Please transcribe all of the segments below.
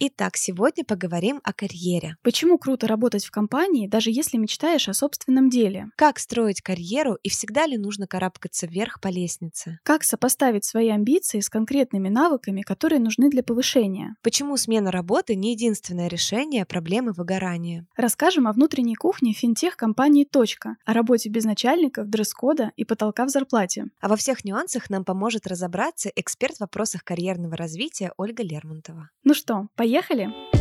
Итак, сегодня поговорим о карьере. Почему круто работать в компании, даже если мечтаешь о собственном деле? Как строить карьеру и всегда ли нужно карабкаться вверх по лестнице? Как сопоставить свои амбиции с конкретными навыками, которые нужны для повышения? Почему смена работы не единственное решение проблемы выгорания? Расскажем о внутренней кухне финтех-компании «Точка», о работе без начальников, дресс-кода и потолка в зарплате. А во всех нюансах нам поможет разобраться эксперт в вопросах карьерного развития Ольга Лермонтова. Ну что, Поехали! Поехали!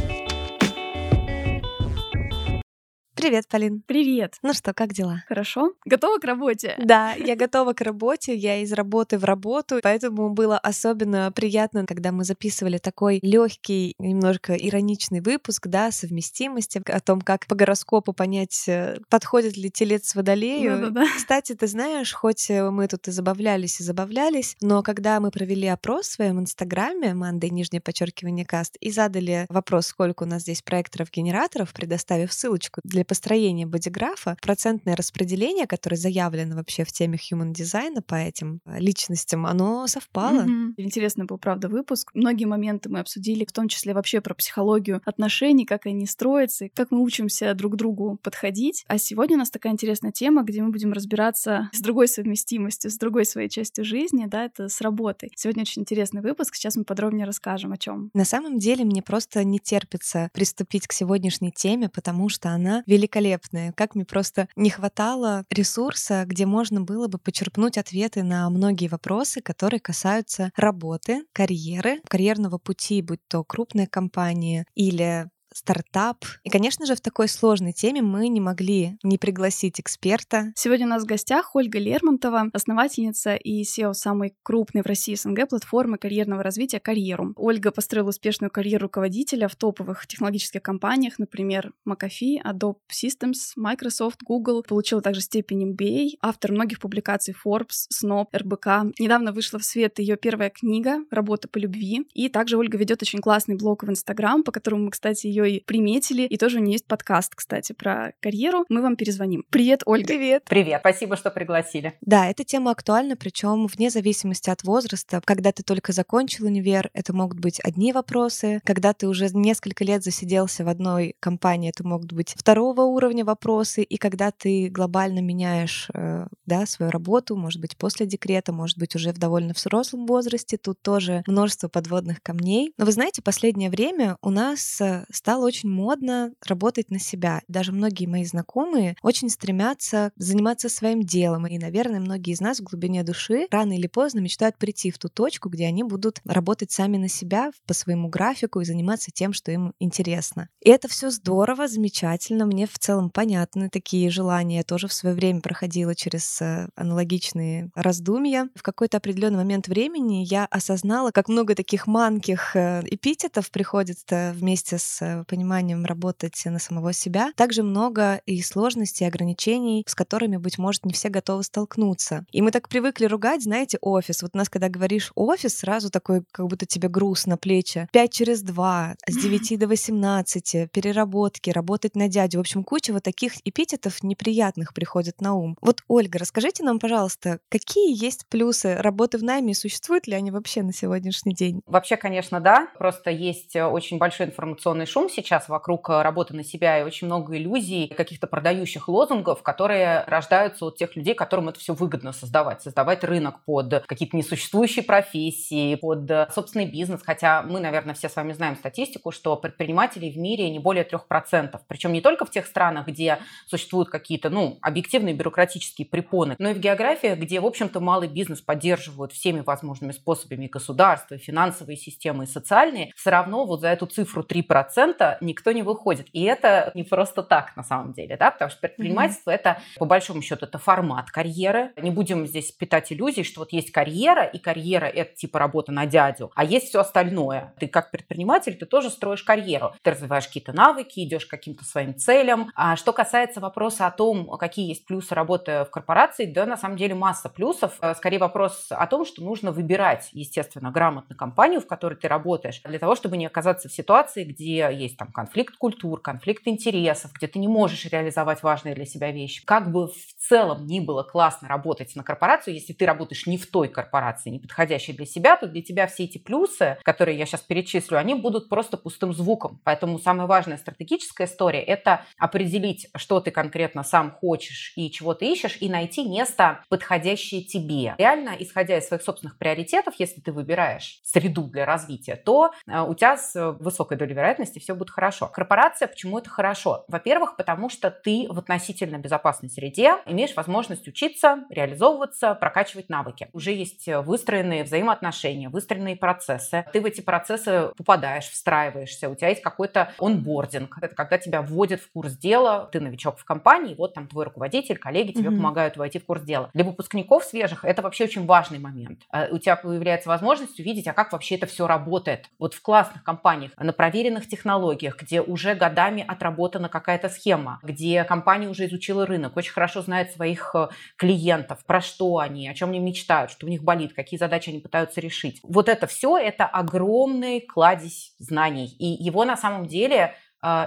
Привет, Полин. Привет. Ну что, как дела? Хорошо. Готова к работе? Да, я готова к работе. Я из работы в работу, поэтому было особенно приятно, когда мы записывали такой легкий, немножко ироничный выпуск, да, совместимости, о том, как по гороскопу понять, э, подходит ли телец водолею. Ну, да, да. Кстати, ты знаешь, хоть э, мы тут и забавлялись, и забавлялись, но когда мы провели опрос в своем инстаграме, Мандай, нижнее подчеркивание каст, и задали вопрос, сколько у нас здесь проекторов-генераторов, предоставив ссылочку для построения бодиграфа процентное распределение, которое заявлено вообще в теме human дизайна по этим э, личностям, оно совпало. Mm-hmm. Интересный был, правда, выпуск. Многие моменты мы обсудили, в том числе вообще про психологию отношений, как они строятся, как мы учимся друг к другу подходить. А сегодня у нас такая интересная тема, где мы будем разбираться с другой совместимостью, с другой своей частью жизни, да, это с работой. Сегодня очень интересный выпуск, сейчас мы подробнее расскажем о чем. На самом деле мне просто не терпится приступить к сегодняшней теме, потому что она великолепные. Как мне просто не хватало ресурса, где можно было бы почерпнуть ответы на многие вопросы, которые касаются работы, карьеры, карьерного пути, будь то крупная компания или стартап. И, конечно же, в такой сложной теме мы не могли не пригласить эксперта. Сегодня у нас в гостях Ольга Лермонтова, основательница и SEO самой крупной в России СНГ платформы карьерного развития «Карьеру». Ольга построила успешную карьеру руководителя в топовых технологических компаниях, например, McAfee, Adobe Systems, Microsoft, Google. Получила также степень MBA, автор многих публикаций Forbes, Snob, РБК. Недавно вышла в свет ее первая книга «Работа по любви». И также Ольга ведет очень классный блог в Инстаграм, по которому мы, кстати, ее и приметили. И тоже у нее есть подкаст, кстати, про карьеру. Мы вам перезвоним. Привет, Ольга. Привет. Привет, спасибо, что пригласили. Да, эта тема актуальна, причем вне зависимости от возраста. Когда ты только закончил универ, это могут быть одни вопросы. Когда ты уже несколько лет засиделся в одной компании, это могут быть второго уровня вопросы. И когда ты глобально меняешь э, да, свою работу, может быть, после декрета, может быть, уже в довольно взрослом возрасте, тут тоже множество подводных камней. Но вы знаете, последнее время у нас э, стало очень модно работать на себя. Даже многие мои знакомые очень стремятся заниматься своим делом. И, наверное, многие из нас в глубине души рано или поздно мечтают прийти в ту точку, где они будут работать сами на себя по своему графику и заниматься тем, что им интересно. И это все здорово, замечательно. Мне в целом понятны такие желания. Я тоже в свое время проходила через э, аналогичные раздумья. В какой-то определенный момент времени я осознала, как много таких манких э, эпитетов приходит э, вместе с пониманием работать на самого себя, также много и сложностей, и ограничений, с которыми, быть может, не все готовы столкнуться. И мы так привыкли ругать, знаете, офис. Вот у нас, когда говоришь офис, сразу такой, как будто тебе груз на плечи. 5 через 2, с 9 до 18, переработки, работать на дядю. В общем, куча вот таких эпитетов неприятных приходит на ум. Вот, Ольга, расскажите нам, пожалуйста, какие есть плюсы работы в найме и существуют ли они вообще на сегодняшний день? Вообще, конечно, да. Просто есть э, очень большой информационный шум сейчас вокруг э, работы на себя и очень много иллюзий, каких-то продающих лозунгов, которые рождаются от тех людей, которым это все выгодно создавать. Создавать рынок под какие-то несуществующие профессии, под э, собственный бизнес. Хотя мы, наверное, все с вами знаем статистику, что предпринимателей в мире не более 3%. Причем не только в тех странах, где существуют какие-то, ну, объективные бюрократические препоны, но и в географиях, где, в общем-то, малый бизнес поддерживают всеми возможными способами государства, финансовые системы и социальные, все равно вот за эту цифру 3% процента никто не выходит. И это не просто так на самом деле, да, потому что предпринимательство mm-hmm. это, по большому счету, это формат карьеры. Не будем здесь питать иллюзий, что вот есть карьера, и карьера это типа работа на дядю, а есть все остальное. Ты как предприниматель, ты тоже строишь карьеру. Ты развиваешь какие-то навыки, идешь к каким-то своим целям. А что касается вопроса о том, какие есть плюсы работы в корпорации, да, на самом деле масса плюсов. Э, скорее вопрос о том, что нужно выбирать, естественно, грамотно компанию, в которой ты работаешь, для того, чтобы не оказаться в ситуации, где есть там конфликт культур, конфликт интересов, где ты не можешь реализовать важные для себя вещи. Как бы в целом ни было классно работать на корпорацию, если ты работаешь не в той корпорации, не подходящей для себя, то для тебя все эти плюсы, которые я сейчас перечислю, они будут просто пустым звуком. Поэтому самая важная стратегическая история – это определить, что ты конкретно сам хочешь и чего ты ищешь, и найти место, подходящее тебе. Реально, исходя из своих собственных приоритетов, если ты выбираешь среду для развития, то э, у тебя с высокой долей вероятности все будет хорошо. Корпорация, почему это хорошо? Во-первых, потому что ты в относительно безопасной среде, имеешь возможность учиться, реализовываться, прокачивать навыки. Уже есть э, выстроенные взаимоотношения, выстроенные процессы. Ты в эти процессы попадаешь, встраиваешься, у тебя есть какой-то онбординг. Это когда тебя вводят в курс дела, ты новичок в компании, вот там твой руководитель, коллеги тебе mm-hmm. помогают войти в курс дела. Для выпускников свежих это вообще очень важный момент. Э, у тебя появляется возможность увидеть, а как вообще это все работает. Вот в классных компаниях, на проверенных технологиях, где уже годами отработана какая-то схема, где компания уже изучила рынок, очень хорошо знает своих э, клиентов, про что они, о чем они мечтают, что у них болит, какие задачи они пытаются решить. Вот это все, это огромный кладезь знаний. И его на самом деле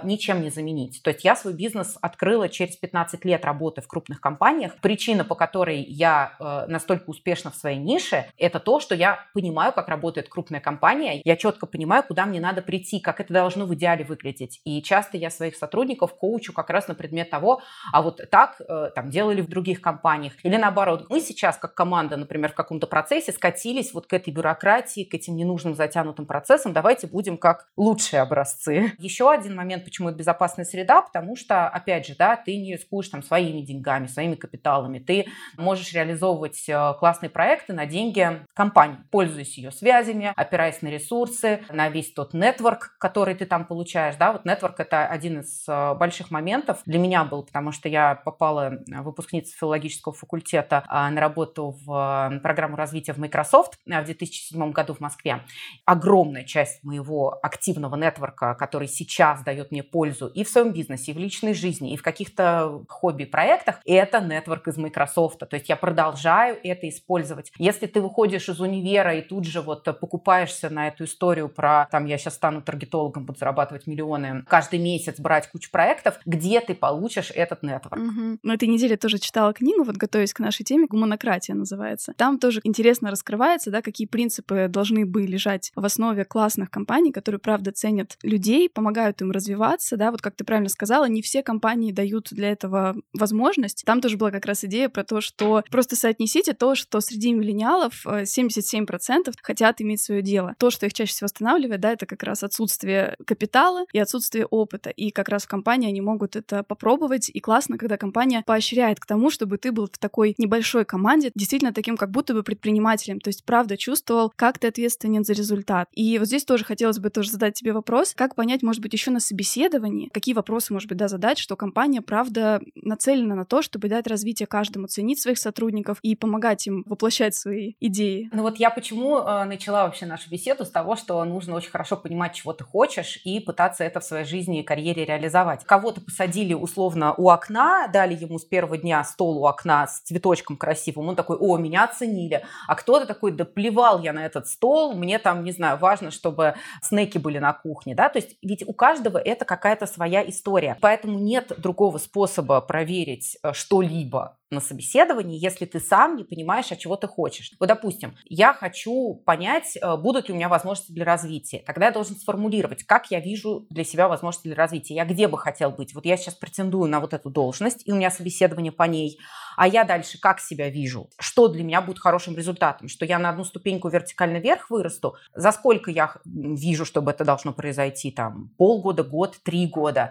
ничем не заменить. То есть я свой бизнес открыла через 15 лет работы в крупных компаниях. Причина, по которой я э, настолько успешна в своей нише, это то, что я понимаю, как работает крупная компания, я четко понимаю, куда мне надо прийти, как это должно в идеале выглядеть. И часто я своих сотрудников коучу как раз на предмет того, а вот так э, там делали в других компаниях. Или наоборот, мы сейчас как команда, например, в каком-то процессе скатились вот к этой бюрократии, к этим ненужным затянутым процессам, давайте будем как лучшие образцы. Еще один момент, почему это безопасная среда, потому что, опять же, да, ты не рискуешь там своими деньгами, своими капиталами, ты можешь реализовывать э, классные проекты на деньги компании, пользуясь ее связями, опираясь на ресурсы, на весь тот нетворк, который ты там получаешь, да, вот нетворк это один из э, больших моментов. Для меня был, потому что я попала выпускницей филологического факультета а, на работу в э, программу развития в Microsoft в 2007 году в Москве. Огромная часть моего активного нетворка, который сейчас дает мне пользу и в своем бизнесе, и в личной жизни, и в каких-то хобби-проектах, это нетворк из Microsoft. То есть я продолжаю это использовать. Если ты выходишь из универа и тут же вот покупаешься на эту историю про, там, я сейчас стану таргетологом, буду зарабатывать миллионы, каждый месяц брать кучу проектов, где ты получишь этот нетворк? Угу. На этой неделе тоже читала книгу, вот готовясь к нашей теме, «Гуманократия» называется. Там тоже интересно раскрывается, да, какие принципы должны бы лежать в основе классных компаний, которые, правда, ценят людей, помогают им развиваться развиваться, да, вот как ты правильно сказала, не все компании дают для этого возможность. Там тоже была как раз идея про то, что просто соотнесите то, что среди миллениалов 77% э, хотят иметь свое дело. То, что их чаще всего останавливает, да, это как раз отсутствие капитала и отсутствие опыта. И как раз в компании они могут это попробовать. И классно, когда компания поощряет к тому, чтобы ты был в такой небольшой команде, действительно таким как будто бы предпринимателем. То есть, правда, чувствовал, как ты ответственен за результат. И вот здесь тоже хотелось бы тоже задать тебе вопрос, как понять, может быть, еще на собеседовании, какие вопросы, может быть, да, задать, что компания, правда, нацелена на то, чтобы дать развитие каждому, ценить своих сотрудников и помогать им воплощать свои идеи. Ну вот я почему э, начала вообще нашу беседу с того, что нужно очень хорошо понимать, чего ты хочешь, и пытаться это в своей жизни и карьере реализовать. Кого-то посадили условно у окна, дали ему с первого дня стол у окна с цветочком красивым, он такой, о, меня оценили. А кто-то такой, да плевал я на этот стол, мне там, не знаю, важно, чтобы снеки были на кухне, да, то есть ведь у каждого это какая-то своя история. Поэтому нет другого способа проверить э, что-либо на собеседовании, если ты сам не понимаешь, от чего ты хочешь. Вот, допустим, я хочу понять, э, будут ли у меня возможности для развития. Тогда я должен сформулировать, как я вижу для себя возможности для развития. Я где бы хотел быть? Вот я сейчас претендую на вот эту должность, и у меня собеседование по ней. А я дальше как себя вижу? Что для меня будет хорошим результатом? Что я на одну ступеньку вертикально вверх вырасту? За сколько я вижу, чтобы это должно произойти? Там полгода, год, три года?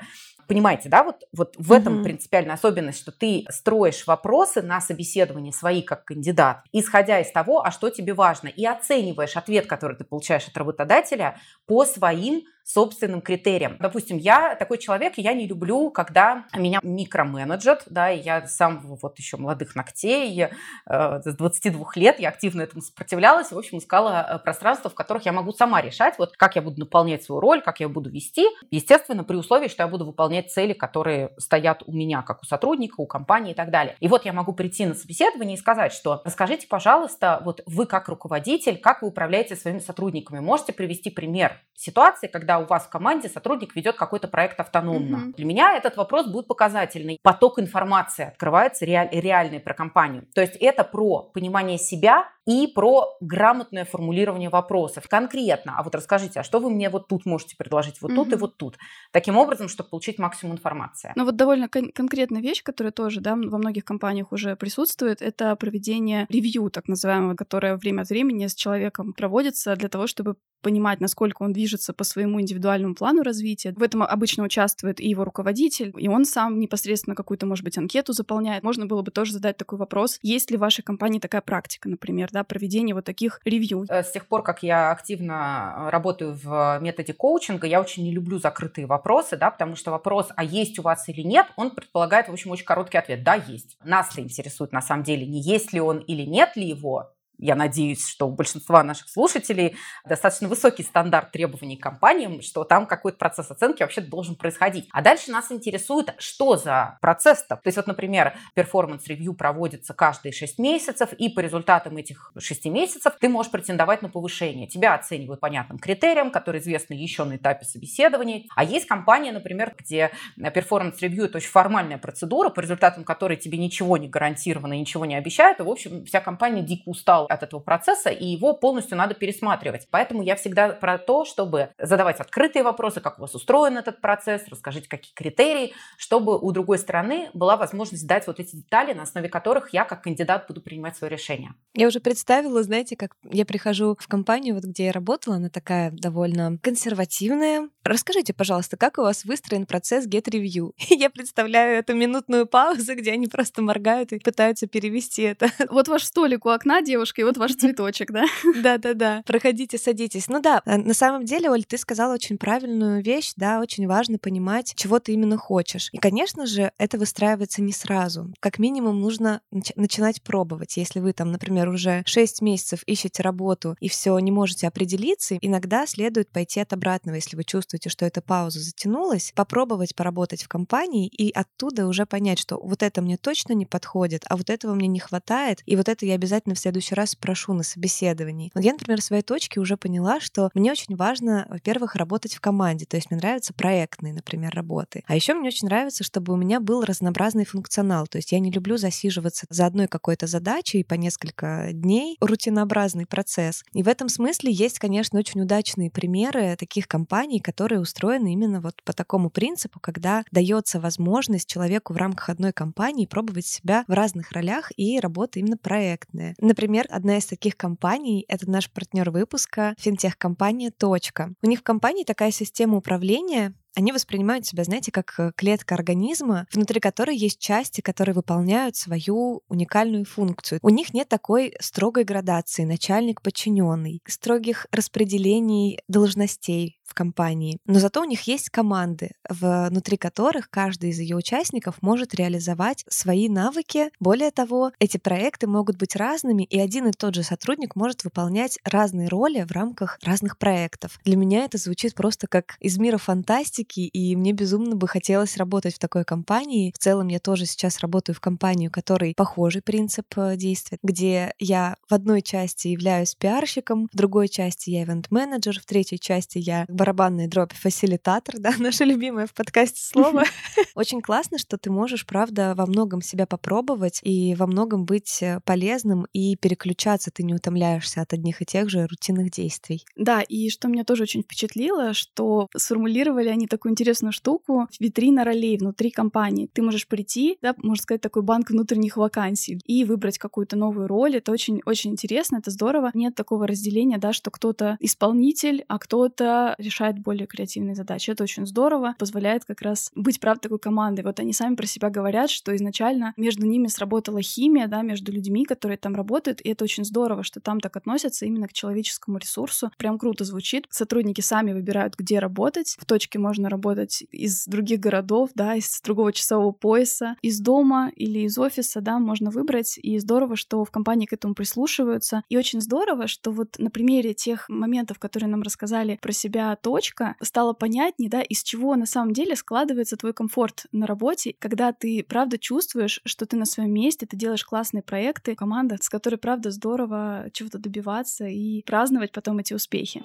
Понимаете, да, вот, вот в этом угу. принципиальная особенность, что ты строишь вопросы на собеседовании свои как кандидат, исходя из того, а что тебе важно, и оцениваешь ответ, который ты получаешь от работодателя по своим собственным критериям. Допустим, я такой человек, я не люблю, когда меня микроменеджат, да, и я сам вот еще молодых ногтей, э, с 22 лет я активно этому сопротивлялась, в общем, искала э, пространство, в которых я могу сама решать, вот как я буду наполнять свою роль, как я буду вести, естественно, при условии, что я буду выполнять цели, которые стоят у меня, как у сотрудника, у компании и так далее. И вот я могу прийти на собеседование и сказать, что расскажите, пожалуйста, вот вы как руководитель, как вы управляете своими сотрудниками, можете привести пример ситуации, когда у вас в команде сотрудник ведет какой-то проект автономно. Mm-hmm. Для меня этот вопрос будет показательный. Поток информации открывается реаль, реальный про компанию. То есть это про понимание себя и про грамотное формулирование вопросов. Конкретно, а вот расскажите, а что вы мне вот тут можете предложить, вот mm-hmm. тут и вот тут? Таким образом, чтобы получить максимум информации. Ну вот довольно кон- конкретная вещь, которая тоже да, во многих компаниях уже присутствует, это проведение ревью, так называемого, которое время от времени с человеком проводится для того, чтобы понимать, насколько он движется по своему индивидуальному плану развития. В этом обычно участвует и его руководитель, и он сам непосредственно какую-то, может быть, анкету заполняет. Можно было бы тоже задать такой вопрос, есть ли в вашей компании такая практика, например, да, проведения вот таких ревью. Э, с тех пор, как я активно э, работаю в методе коучинга, я очень не люблю закрытые вопросы, да, потому что вопрос, а есть у вас или нет, он предполагает, в общем, очень короткий ответ. Да, есть. Нас-то интересует на самом деле не есть ли он или нет ли его, я надеюсь, что у большинства наших слушателей достаточно высокий стандарт требований к компаниям, что там какой-то процесс оценки вообще должен происходить. А дальше нас интересует, что за процесс-то. То есть вот, например, performance review проводится каждые 6 месяцев, и по результатам этих 6 месяцев ты можешь претендовать на повышение. Тебя оценивают понятным критериям, которые известны еще на этапе собеседований. А есть компания, например, где performance review – это очень формальная процедура, по результатам которой тебе ничего не гарантировано, ничего не обещают, и, в общем, вся компания дико устала от этого процесса, и его полностью надо пересматривать. Поэтому я всегда про то, чтобы задавать открытые вопросы, как у вас устроен этот процесс, расскажите, какие критерии, чтобы у другой стороны была возможность дать вот эти детали, на основе которых я как кандидат буду принимать свое решение. Я уже представила, знаете, как я прихожу в компанию, вот где я работала, она такая довольно консервативная. Расскажите, пожалуйста, как у вас выстроен процесс Get Review? Я представляю эту минутную паузу, где они просто моргают и пытаются перевести это. Вот ваш столик у окна, девушка, и вот ваш цветочек, да? Да-да-да. Проходите, садитесь. Ну да, э, на самом деле, Оль, ты сказала очень правильную вещь, да, очень важно понимать, чего ты именно хочешь. И, конечно же, это выстраивается не сразу. Как минимум нужно начинать пробовать. Если вы там, например, уже 6 месяцев ищете работу и все не можете определиться, иногда следует пойти от обратного, если вы чувствуете, что эта пауза затянулась, попробовать поработать в компании и оттуда уже понять, что вот это мне точно не подходит, а вот этого мне не хватает, и вот это я обязательно в следующий раз спрошу на собеседовании. Вот я, например, в своей точке уже поняла, что мне очень важно, во-первых, работать в команде, то есть мне нравятся проектные, например, работы. А еще мне очень нравится, чтобы у меня был разнообразный функционал, то есть я не люблю засиживаться за одной какой-то задачей по несколько дней, рутинообразный процесс. И в этом смысле есть, конечно, очень удачные примеры таких компаний, которые устроены именно вот по такому принципу, когда дается возможность человеку в рамках одной компании пробовать себя в разных ролях и работа именно проектная. Например, Одна из таких компаний — это наш партнер выпуска, финтех-компания «Точка». У них в компании такая система управления, они воспринимают себя, знаете, как э, клетка организма, внутри которой есть части, которые выполняют свою уникальную функцию. У них нет такой строгой градации начальник-подчиненный, строгих распределений должностей в компании. Но зато у них есть команды, внутри которых каждый из ее участников может реализовать свои навыки. Более того, эти проекты могут быть разными, и один и тот же сотрудник может выполнять разные роли в рамках разных проектов. Для меня это звучит просто как из мира фантастики, практики, и мне безумно бы хотелось работать в такой компании. В целом я тоже сейчас работаю в компании, у которой похожий принцип э, действует, где я в одной части являюсь пиарщиком, в другой части я ивент-менеджер, в третьей части я барабанный дробь фасилитатор, да, наше любимое в подкасте слово. Очень классно, что ты можешь, правда, во многом себя попробовать и во многом быть э, полезным и переключаться, ты не утомляешься от одних и тех же рутинных действий. Да, и что меня тоже очень впечатлило, что сформулировали они такую интересную штуку. Витрина ролей внутри компании. Ты можешь прийти, да, можно сказать, такой банк внутренних вакансий и выбрать какую-то новую роль. Это очень-очень интересно, это здорово. Нет такого разделения, да, что кто-то исполнитель, а кто-то решает более креативные задачи. Это очень здорово, позволяет как раз быть, правда, такой командой. Вот они сами про себя говорят, что изначально между ними сработала химия, да, между людьми, которые там работают, и это очень здорово, что там так относятся именно к человеческому ресурсу. Прям круто звучит. Сотрудники сами выбирают, где работать. В точке можно работать из других городов, да, из другого часового пояса, из дома или из офиса, да, можно выбрать. И здорово, что в компании к этому прислушиваются. И очень здорово, что вот на примере тех моментов, которые нам рассказали про себя точка, стало понятнее, да, из чего на самом деле складывается твой комфорт на работе, когда ты правда чувствуешь, что ты на своем месте, ты делаешь классные проекты, команда, с которой правда здорово чего-то добиваться и праздновать потом эти успехи.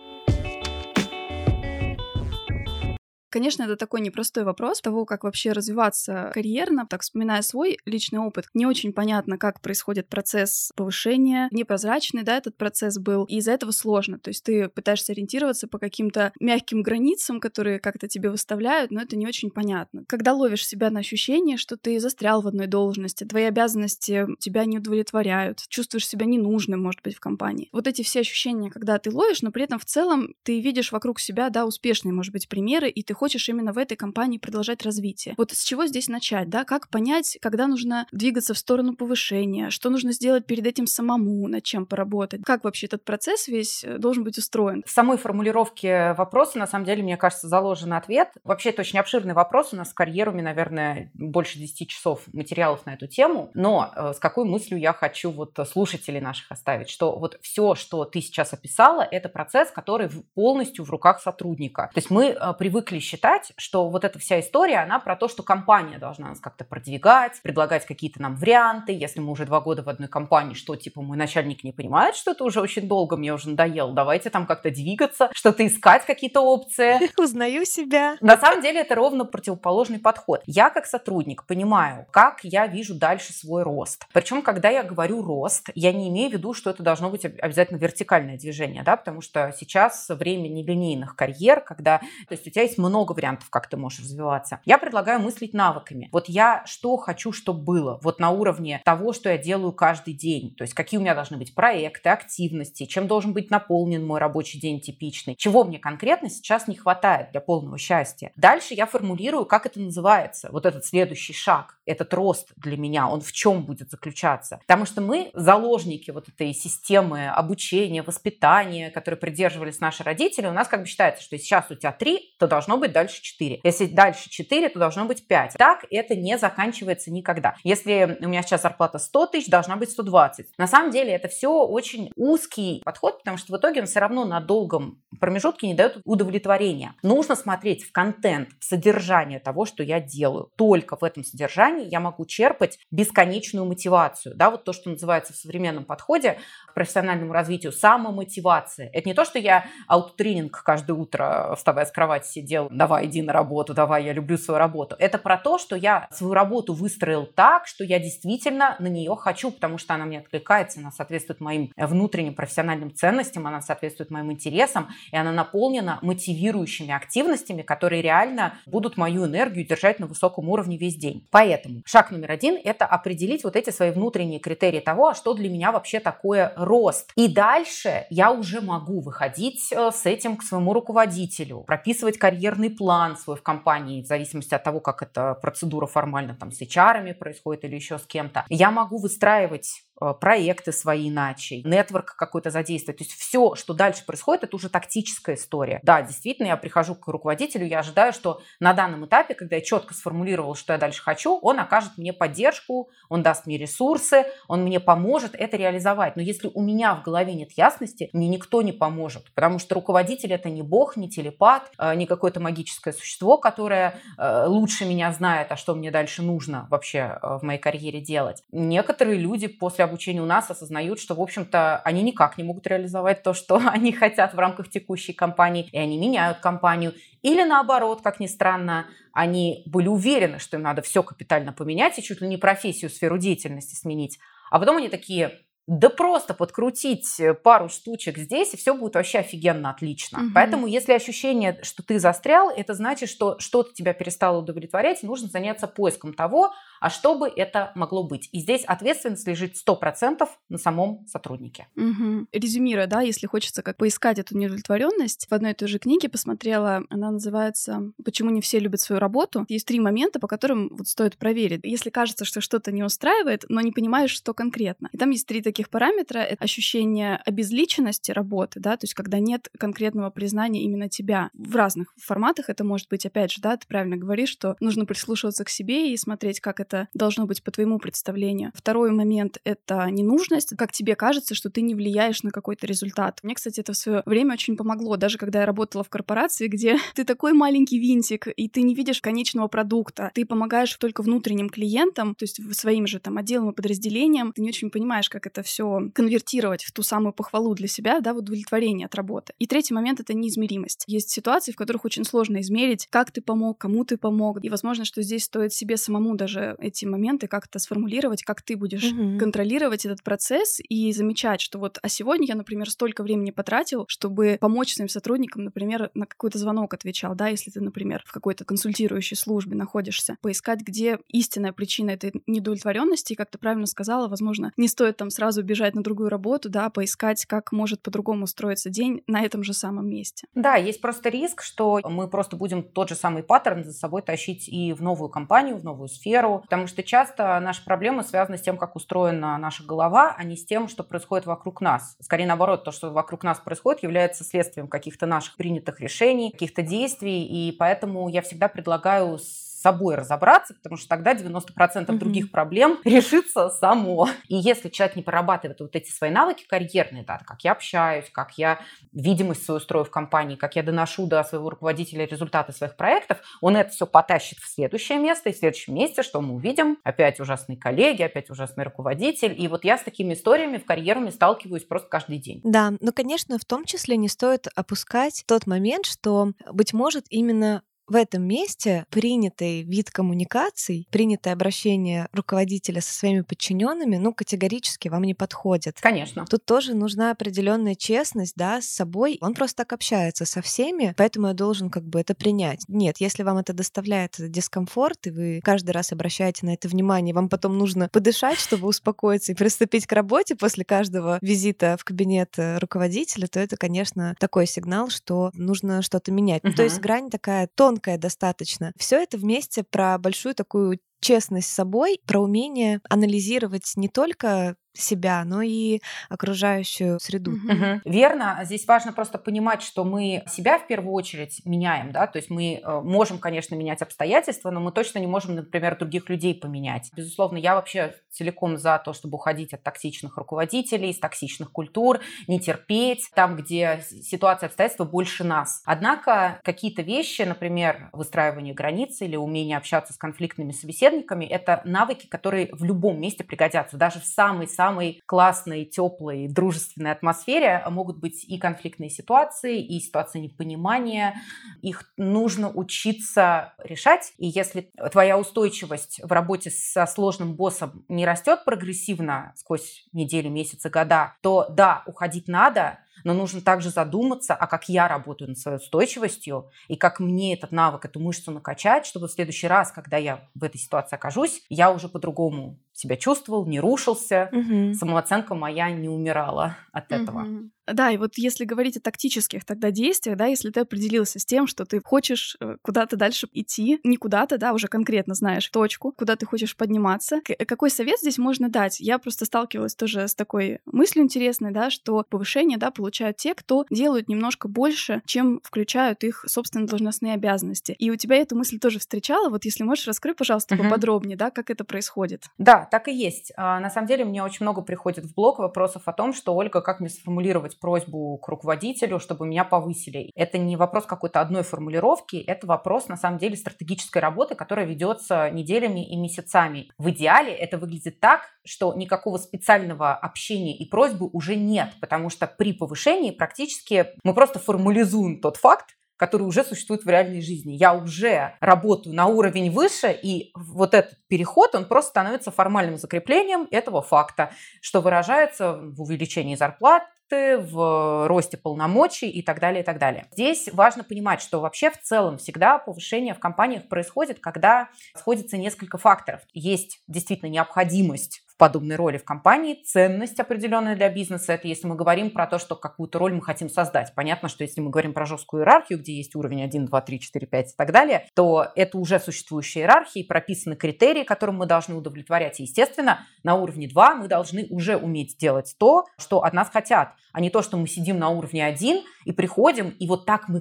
Конечно, это такой непростой вопрос того, как вообще развиваться карьерно. Так, вспоминая свой личный опыт, не очень понятно, как происходит процесс повышения. Непрозрачный, да, этот процесс был, и из-за этого сложно. То есть ты пытаешься ориентироваться по каким-то мягким границам, которые как-то тебе выставляют, но это не очень понятно. Когда ловишь себя на ощущение, что ты застрял в одной должности, твои обязанности тебя не удовлетворяют, чувствуешь себя ненужным, может быть, в компании. Вот эти все ощущения, когда ты ловишь, но при этом в целом ты видишь вокруг себя, да, успешные, может быть, примеры, и ты хочешь именно в этой компании продолжать развитие. Вот с чего здесь начать, да? Как понять, когда нужно двигаться в сторону повышения, что нужно сделать перед этим самому, над чем поработать? Как вообще этот процесс весь э, должен быть устроен? В самой формулировке вопроса, на самом деле, мне кажется, заложен ответ. Вообще, это очень обширный вопрос. У нас с карьерами, наверное, больше 10 часов материалов на эту тему. Но э, с какой мыслью я хочу вот слушателей наших оставить, что вот все, что ты сейчас описала, это процесс, который полностью в руках сотрудника. То есть мы э, привыкли считать, что вот эта вся история, она про то, что компания должна нас как-то продвигать, предлагать какие-то нам варианты. Если мы уже два года в одной компании, что типа мой начальник не понимает, что это уже очень долго, мне уже надоело, давайте там как-то двигаться, что-то искать какие-то опции. Узнаю себя. На самом деле это ровно противоположный подход. Я как сотрудник понимаю, как я вижу дальше свой рост. Причем, когда я говорю рост, я не имею в виду, что это должно быть обязательно вертикальное движение, да, потому что сейчас время нелинейных карьер, когда, то есть у тебя есть много много вариантов, как ты можешь развиваться. Я предлагаю мыслить навыками. Вот я что хочу, чтобы было, вот на уровне того, что я делаю каждый день. То есть какие у меня должны быть проекты, активности, чем должен быть наполнен мой рабочий день типичный, чего мне конкретно сейчас не хватает для полного счастья. Дальше я формулирую, как это называется, вот этот следующий шаг, этот рост для меня, он в чем будет заключаться. Потому что мы заложники вот этой системы обучения, воспитания, которые придерживались наши родители. У нас как бы считается, что сейчас у тебя три, то должно быть дальше 4. Если дальше 4, то должно быть 5. Так это не заканчивается никогда. Если у меня сейчас зарплата 100 тысяч, должна быть 120. На самом деле это все очень узкий подход, потому что в итоге он все равно на долгом промежутке не дает удовлетворения. Нужно смотреть в контент, в содержание того, что я делаю. Только в этом содержании я могу черпать бесконечную мотивацию. Да, вот то, что называется в современном подходе профессиональному развитию самомотивация. Это не то, что я аутотренинг каждое утро, вставая с кровати, сидел давай, иди на работу, давай, я люблю свою работу. Это про то, что я свою работу выстроил так, что я действительно на нее хочу, потому что она мне откликается, она соответствует моим внутренним профессиональным ценностям, она соответствует моим интересам, и она наполнена мотивирующими активностями, которые реально будут мою энергию держать на высоком уровне весь день. Поэтому шаг номер один – это определить вот эти свои внутренние критерии того, а что для меня вообще такое рост. И дальше я уже могу выходить э, с этим к своему руководителю, прописывать карьерный план свой в компании, в зависимости от того, как эта процедура формально там с HR происходит или еще с кем-то. Я могу выстраивать проекты свои иначе, нетворк какой-то задействовать. То есть все, что дальше происходит, это уже тактическая история. Да, действительно, я прихожу к руководителю, я ожидаю, что на данном этапе, когда я четко сформулировал, что я дальше хочу, он окажет мне поддержку, он даст мне ресурсы, он мне поможет это реализовать. Но если у меня в голове нет ясности, мне никто не поможет, потому что руководитель это не бог, не телепат, э, не какое-то магическое существо, которое э, лучше меня знает, а что мне дальше нужно вообще в моей карьере делать. Некоторые люди после обучения у нас осознают, что, в общем-то, они никак не могут реализовать то, что они хотят в рамках текущей компании, и они меняют компанию. Или наоборот, как ни странно, они были уверены, что им надо все капитально поменять и чуть ли не профессию, сферу деятельности сменить. А потом они такие, да просто подкрутить пару штучек здесь, и все будет вообще офигенно отлично. Угу. Поэтому, если ощущение, что ты застрял, это значит, что что-то тебя перестало удовлетворять, и нужно заняться поиском того, а что бы это могло быть. И здесь ответственность лежит 100% на самом сотруднике. Угу. Резюмируя, да, если хочется как поискать эту неудовлетворенность, в одной и той же книге посмотрела, она называется «Почему не все любят свою работу». Есть три момента, по которым вот стоит проверить. Если кажется, что что-то не устраивает, но не понимаешь, что конкретно. И там есть три таких параметра. Это ощущение обезличенности работы, да, то есть когда нет конкретного признания именно тебя. В разных форматах это может быть, опять же, да, ты правильно говоришь, что нужно прислушиваться к себе и смотреть, как это это должно быть по твоему представлению. Второй момент — это ненужность. Как тебе кажется, что ты не влияешь на какой-то результат. Мне, кстати, это в свое время очень помогло, даже когда я работала в корпорации, где ты такой маленький винтик, и ты не видишь конечного продукта. Ты помогаешь только внутренним клиентам, то есть своим же там отделам и подразделениям. Ты не очень понимаешь, как это все конвертировать в ту самую похвалу для себя, да, в удовлетворение от работы. И третий момент — это неизмеримость. Есть ситуации, в которых очень сложно измерить, как ты помог, кому ты помог. И, возможно, что здесь стоит себе самому даже эти моменты как-то сформулировать, как ты будешь угу. контролировать этот процесс и замечать, что вот, а сегодня я, например, столько времени потратил, чтобы помочь своим сотрудникам, например, на какой-то звонок отвечал, да, если ты, например, в какой-то консультирующей службе находишься, поискать, где истинная причина этой недовлетворенности, и как ты правильно сказала, возможно, не стоит там сразу бежать на другую работу, да, поискать, как может по-другому устроиться день на этом же самом месте. Да, есть просто риск, что мы просто будем тот же самый паттерн за собой тащить и в новую компанию, в новую сферу, потому что часто наши проблемы связаны с тем, как устроена наша голова, а не с тем, что происходит вокруг нас. Скорее наоборот, то, что вокруг нас происходит, является следствием каких-то наших принятых решений, каких-то действий, и поэтому я всегда предлагаю собой разобраться, потому что тогда 90% mm-hmm. других проблем решится само. И если человек не прорабатывает вот эти свои навыки карьерные, да, как я общаюсь, как я видимость свою строю в компании, как я доношу до своего руководителя результаты своих проектов, он это все потащит в следующее место, и в следующем месте, что мы увидим? Опять ужасные коллеги, опять ужасный руководитель. И вот я с такими историями в карьеруме сталкиваюсь просто каждый день. Да, но, конечно, в том числе не стоит опускать тот момент, что, быть может, именно в этом месте принятый вид коммуникаций, принятое обращение руководителя со своими подчиненными, ну, категорически вам не подходит. Конечно. Тут тоже нужна определенная честность, да, с собой. Он просто так общается со всеми, поэтому я должен как бы это принять. Нет, если вам это доставляет дискомфорт, и вы каждый раз обращаете на это внимание, вам потом нужно подышать, чтобы успокоиться и приступить к работе после каждого визита в кабинет э, руководителя, то это, конечно, такой сигнал, что нужно что-то менять. Угу. то есть грань такая тонкая, тонкая достаточно. Все это вместе про большую такую честность с собой, про умение анализировать не только себя, но и окружающую среду. Угу. Верно. Здесь важно просто понимать, что мы себя в первую очередь меняем, да, то есть мы э, можем, конечно, менять обстоятельства, но мы точно не можем, например, других людей поменять. Безусловно, я вообще целиком за то, чтобы уходить от токсичных руководителей, из токсичных культур, не терпеть там, где ситуация обстоятельства больше нас. Однако какие-то вещи, например, выстраивание границ или умение общаться с конфликтными собеседниками, это навыки, которые в любом месте пригодятся, даже в самый-самый самой классной, теплой, дружественной атмосфере могут быть и конфликтные ситуации, и ситуации непонимания. Их нужно учиться решать. И если твоя устойчивость в работе со сложным боссом не растет прогрессивно сквозь недели, месяцы, года, то да, уходить надо, но нужно также задуматься, а как я работаю над своей устойчивостью, и как мне этот навык, эту мышцу накачать, чтобы в следующий раз, когда я в этой ситуации окажусь, я уже по-другому себя чувствовал, не рушился, угу. самооценка моя не умирала от угу. этого. Да, и вот если говорить о тактических тогда действиях, да, если ты определился с тем, что ты хочешь э, куда-то дальше идти, не куда-то, да, уже конкретно знаешь точку, куда ты хочешь подниматься, какой совет здесь можно дать? Я просто сталкивалась тоже с такой мыслью интересной, да, что повышение, да, получают те, кто делают немножко больше, чем включают их собственные должностные обязанности. И у тебя эту мысль тоже встречала, вот если можешь, раскрой, пожалуйста, поподробнее, да, как это происходит. Да, так и есть. А, на самом деле мне очень много приходит в блог вопросов о том, что, Ольга, как мне сформулировать просьбу к руководителю, чтобы меня повысили. Это не вопрос какой-то одной формулировки, это вопрос, на самом деле, стратегической работы, которая ведется неделями и месяцами. В идеале это выглядит так, что никакого специального общения и просьбы уже нет, потому что при повышении практически мы просто формализуем тот факт, который уже существует в реальной жизни. Я уже работаю на уровень выше, и вот этот переход, он просто становится формальным закреплением этого факта, что выражается в увеличении зарплат, в росте полномочий и так далее, и так далее. Здесь важно понимать, что вообще в целом всегда повышение в компаниях происходит, когда сходится несколько факторов. Есть действительно необходимость подобной роли в компании, ценность определенная для бизнеса. Это если мы говорим про то, что какую-то роль мы хотим создать. Понятно, что если мы говорим про жесткую иерархию, где есть уровень 1, 2, 3, 4, 5 и так далее, то это уже существующая иерархия, и прописаны критерии, которым мы должны удовлетворять. И, естественно, на уровне 2 мы должны уже уметь делать то, что от нас хотят, а не то, что мы сидим на уровне 1 и приходим, и вот так мы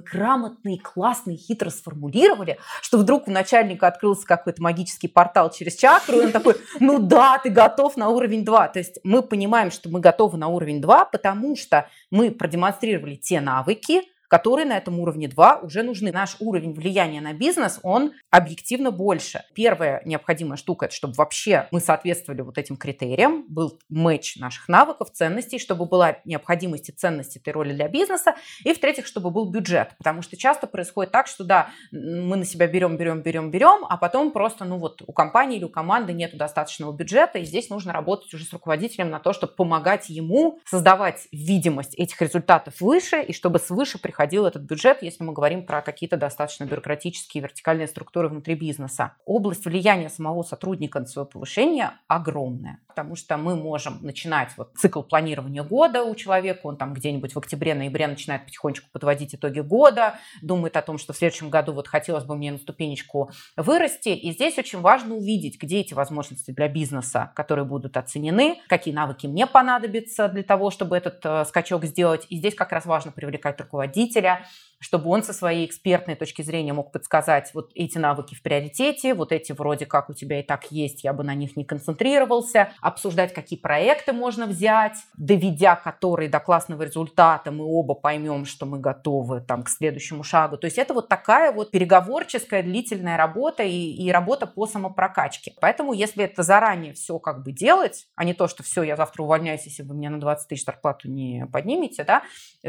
классно и хитро сформулировали, что вдруг у начальника открылся какой-то магический портал через чакру, и он такой, ну да, ты готов готов на уровень 2. То есть мы понимаем, что мы готовы на уровень 2, потому что мы продемонстрировали те навыки, которые на этом уровне 2 уже нужны. Наш уровень влияния на бизнес, он объективно больше. Первая необходимая штука, это чтобы вообще мы соответствовали вот этим критериям, был матч наших навыков, ценностей, чтобы была необходимость и ценность этой роли для бизнеса. И в-третьих, чтобы был бюджет. Потому что часто происходит так, что да, мы на себя берем, берем, берем, берем, а потом просто, ну вот у компании или у команды нет достаточного бюджета, и здесь нужно работать уже с руководителем на то, чтобы помогать ему создавать видимость этих результатов выше, и чтобы свыше приходить проходил этот бюджет, если мы говорим про какие-то достаточно бюрократические вертикальные структуры внутри бизнеса. Область влияния самого сотрудника на свое повышение огромная, потому что мы можем начинать вот цикл планирования года у человека, он там где-нибудь в октябре-ноябре начинает потихонечку подводить итоги года, думает о том, что в следующем году вот хотелось бы мне на ступенечку вырасти, и здесь очень важно увидеть, где эти возможности для бизнеса, которые будут оценены, какие навыки мне понадобятся для того, чтобы этот э, скачок сделать, и здесь как раз важно привлекать руководителя, руководителя, чтобы он со своей экспертной точки зрения мог подсказать вот эти навыки в приоритете, вот эти вроде как у тебя и так есть, я бы на них не концентрировался, обсуждать, какие проекты можно взять, доведя которые до классного результата, мы оба поймем, что мы готовы там к следующему шагу. То есть это вот такая вот переговорческая длительная работа и, и работа по самопрокачке. Поэтому если это заранее все как бы делать, а не то, что все, я завтра увольняюсь, если вы мне на 20 тысяч зарплату не поднимете, да,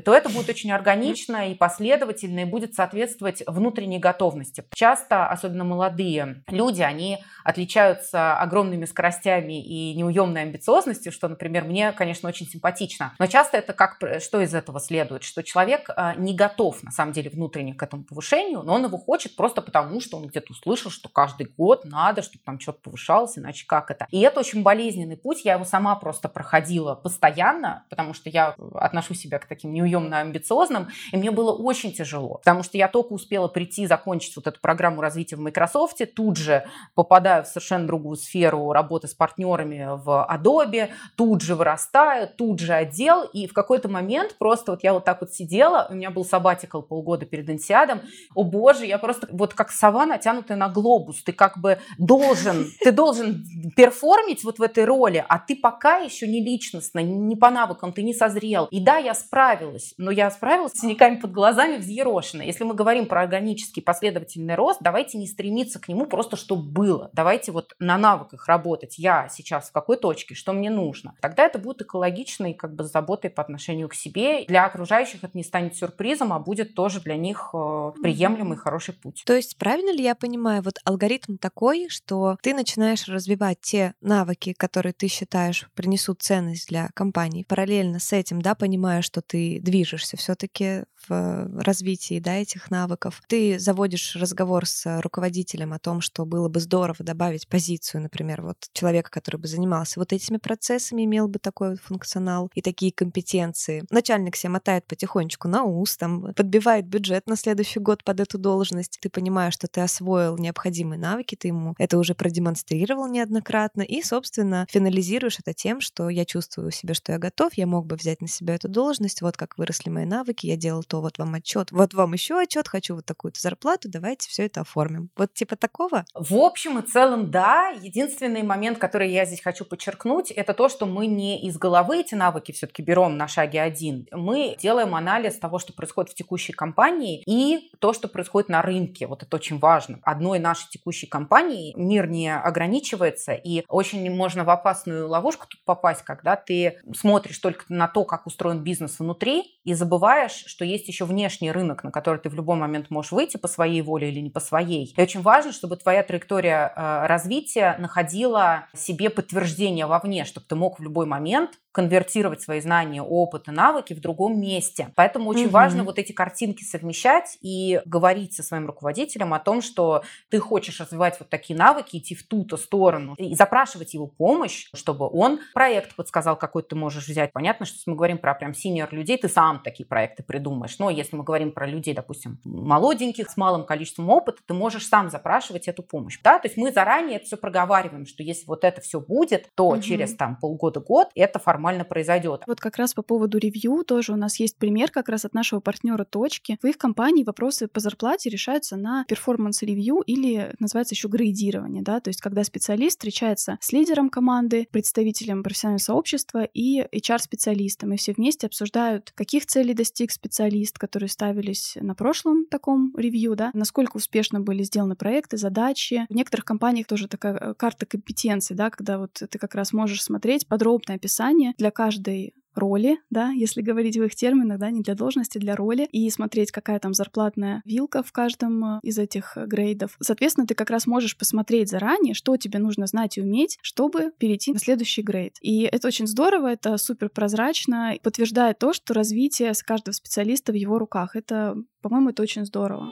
то это будет очень органично и последовательно последовательно и будет соответствовать внутренней готовности. Часто, особенно молодые люди, они отличаются огромными скоростями и неуемной амбициозностью, что, например, мне, конечно, очень симпатично. Но часто это как, что из этого следует? Что человек а, не готов, на самом деле, внутренне к этому повышению, но он его хочет просто потому, что он где-то услышал, что каждый год надо, чтобы там что-то повышалось, иначе как это? И это очень болезненный путь, я его сама просто проходила постоянно, потому что я отношу себя к таким неуемно амбициозным, и мне было очень тяжело, потому что я только успела прийти, закончить вот эту программу развития в Microsoft, тут же попадаю в совершенно другую сферу работы с партнерами в Adobe, тут же вырастаю, тут же отдел, и в какой-то момент просто вот я вот так вот сидела, у меня был сабатикл полгода перед инсиадом, о боже, я просто вот как сова, натянутая на глобус, ты как бы должен, ты должен перформить вот в этой роли, а ты пока еще не личностно, не по навыкам, ты не созрел. И да, я справилась, но я справилась с синяками под глазами, взъерошено. Если мы говорим про органический последовательный рост, давайте не стремиться к нему просто, чтобы было. Давайте вот на навыках работать. Я сейчас в какой точке, что мне нужно. Тогда это будет экологично и как бы с заботой по отношению к себе. Для окружающих это не станет сюрпризом, а будет тоже для них э, приемлемый хороший путь. То есть правильно ли я понимаю, вот алгоритм такой, что ты начинаешь развивать те навыки, которые ты считаешь принесут ценность для компании, параллельно с этим, да, понимая, что ты движешься все-таки в развитии да, этих навыков. Ты заводишь разговор с руководителем о том, что было бы здорово добавить позицию, например, вот человека, который бы занимался вот этими процессами, имел бы такой вот функционал и такие компетенции. Начальник себе мотает потихонечку на ус, там, подбивает бюджет на следующий год под эту должность. Ты понимаешь, что ты освоил необходимые навыки, ты ему это уже продемонстрировал неоднократно, и, собственно, финализируешь это тем, что я чувствую у себя, что я готов, я мог бы взять на себя эту должность, вот как выросли мои навыки, я делал то, вот вам отчет, вот вам еще отчет, хочу вот такую-то зарплату, давайте все это оформим. Вот типа такого? В общем и целом, да. Единственный момент, который я здесь хочу подчеркнуть, это то, что мы не из головы эти навыки все-таки берем на шаге один. Мы делаем анализ того, что происходит в текущей компании и то, что происходит на рынке. Вот это очень важно. Одной нашей текущей компании мир не ограничивается, и очень можно в опасную ловушку тут попасть, когда ты смотришь только на то, как устроен бизнес внутри, и забываешь, что есть еще внешний внешний рынок, на который ты в любой момент можешь выйти по своей воле или не по своей. И очень важно, чтобы твоя траектория э, развития находила себе подтверждение вовне, чтобы ты мог в любой момент конвертировать свои знания, опыт и навыки в другом месте. Поэтому очень угу. важно вот эти картинки совмещать и говорить со своим руководителем о том, что ты хочешь развивать вот такие навыки, идти в ту-то сторону и запрашивать его помощь, чтобы он проект подсказал, какой ты можешь взять. Понятно, что если мы говорим про прям синьор людей, ты сам такие проекты придумаешь. Но если мы говорим про людей, допустим, молоденьких, с малым количеством опыта, ты можешь сам запрашивать эту помощь. Да? То есть мы заранее это все проговариваем, что если вот это все будет, то угу. через там полгода-год это формально нормально произойдет. Вот как раз по поводу ревью тоже у нас есть пример как раз от нашего партнера Точки. В их компании вопросы по зарплате решаются на performance review или называется еще грейдирование, да, то есть когда специалист встречается с лидером команды, представителем профессионального сообщества и HR-специалистом, и все вместе обсуждают, каких целей достиг специалист, которые ставились на прошлом таком ревью, да, насколько успешно были сделаны проекты, задачи. В некоторых компаниях тоже такая э, карта компетенций, да, когда вот ты как раз можешь смотреть подробное описание для каждой роли, да, если говорить в их терминах, да, не для должности, для роли, и смотреть, какая там зарплатная вилка в каждом э, из этих э, грейдов. Соответственно, ты как раз можешь посмотреть заранее, что тебе нужно знать и уметь, чтобы перейти на следующий грейд. И это очень здорово, это супер прозрачно, подтверждает то, что развитие каждого специалиста в его руках. Это, по-моему, это очень здорово.